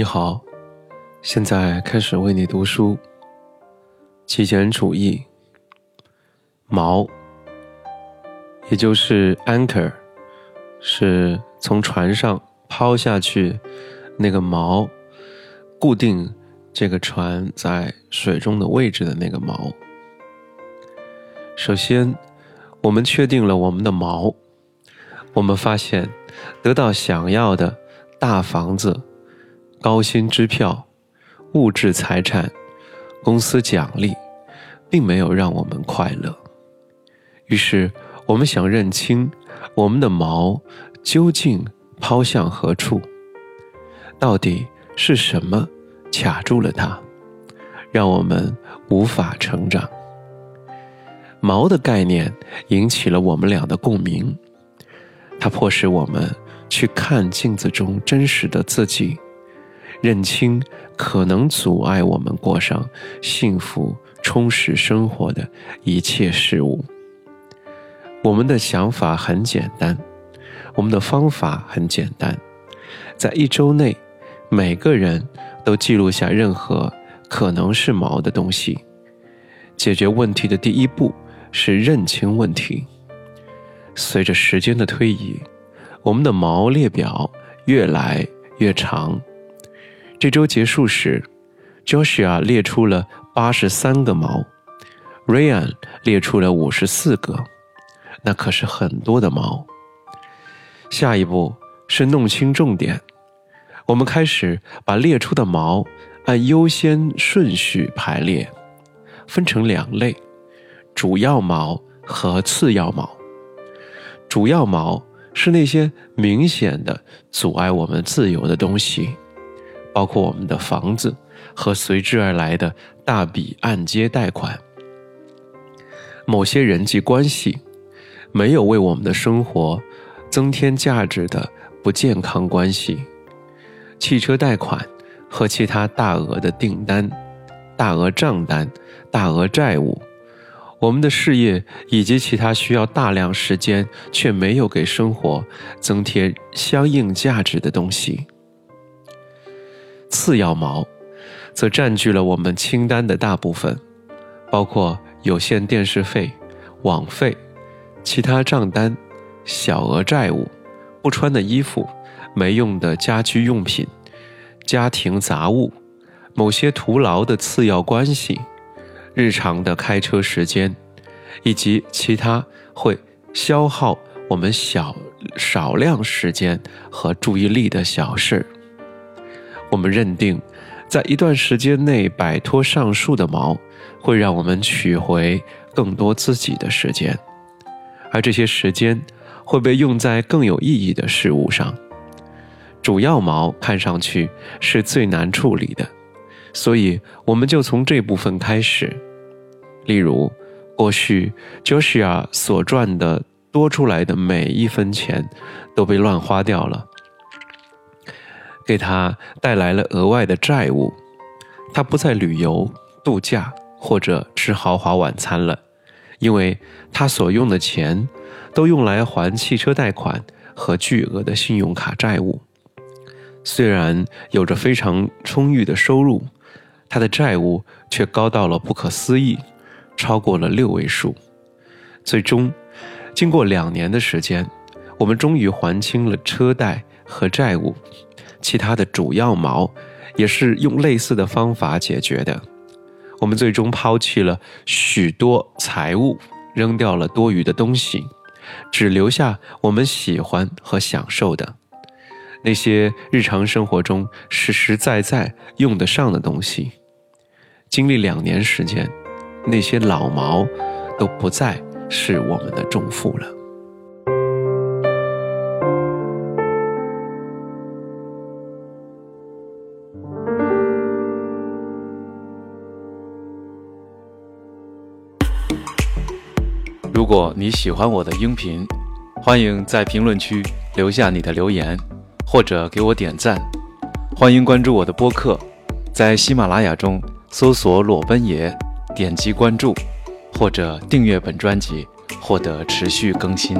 你好，现在开始为你读书。极简主义，锚，也就是 anchor，是从船上抛下去那个锚，固定这个船在水中的位置的那个锚。首先，我们确定了我们的锚，我们发现得到想要的大房子。高薪支票、物质财产、公司奖励，并没有让我们快乐。于是，我们想认清我们的矛究竟抛向何处，到底是什么卡住了它，让我们无法成长。矛的概念引起了我们俩的共鸣，它迫使我们去看镜子中真实的自己。认清可能阻碍我们过上幸福充实生活的一切事物。我们的想法很简单，我们的方法很简单，在一周内，每个人都记录下任何可能是毛的东西。解决问题的第一步是认清问题。随着时间的推移，我们的毛列表越来越长。这周结束时，Joshua 列出了八十三个毛，Ryan 列出了五十四个，那可是很多的毛。下一步是弄清重点，我们开始把列出的毛按优先顺序排列，分成两类：主要毛和次要毛。主要毛是那些明显的阻碍我们自由的东西。包括我们的房子和随之而来的大笔按揭贷款，某些人际关系，没有为我们的生活增添价值的不健康关系，汽车贷款和其他大额的订单、大额账单、大额债务，我们的事业以及其他需要大量时间却没有给生活增添相应价值的东西。次要毛，则占据了我们清单的大部分，包括有线电视费、网费、其他账单、小额债务、不穿的衣服、没用的家居用品、家庭杂物、某些徒劳的次要关系、日常的开车时间，以及其他会消耗我们小少量时间和注意力的小事。我们认定，在一段时间内摆脱上述的毛，会让我们取回更多自己的时间，而这些时间会被用在更有意义的事物上。主要毛看上去是最难处理的，所以我们就从这部分开始。例如，过去 Joshua 所赚的多出来的每一分钱，都被乱花掉了。给他带来了额外的债务，他不再旅游、度假或者吃豪华晚餐了，因为他所用的钱都用来还汽车贷款和巨额的信用卡债务。虽然有着非常充裕的收入，他的债务却高到了不可思议，超过了六位数。最终，经过两年的时间，我们终于还清了车贷和债务。其他的主要毛，也是用类似的方法解决的。我们最终抛弃了许多财物，扔掉了多余的东西，只留下我们喜欢和享受的那些日常生活中实实在在用得上的东西。经历两年时间，那些老毛都不再是我们的重负了。如果你喜欢我的音频，欢迎在评论区留下你的留言，或者给我点赞。欢迎关注我的播客，在喜马拉雅中搜索“裸奔爷”，点击关注，或者订阅本专辑，获得持续更新。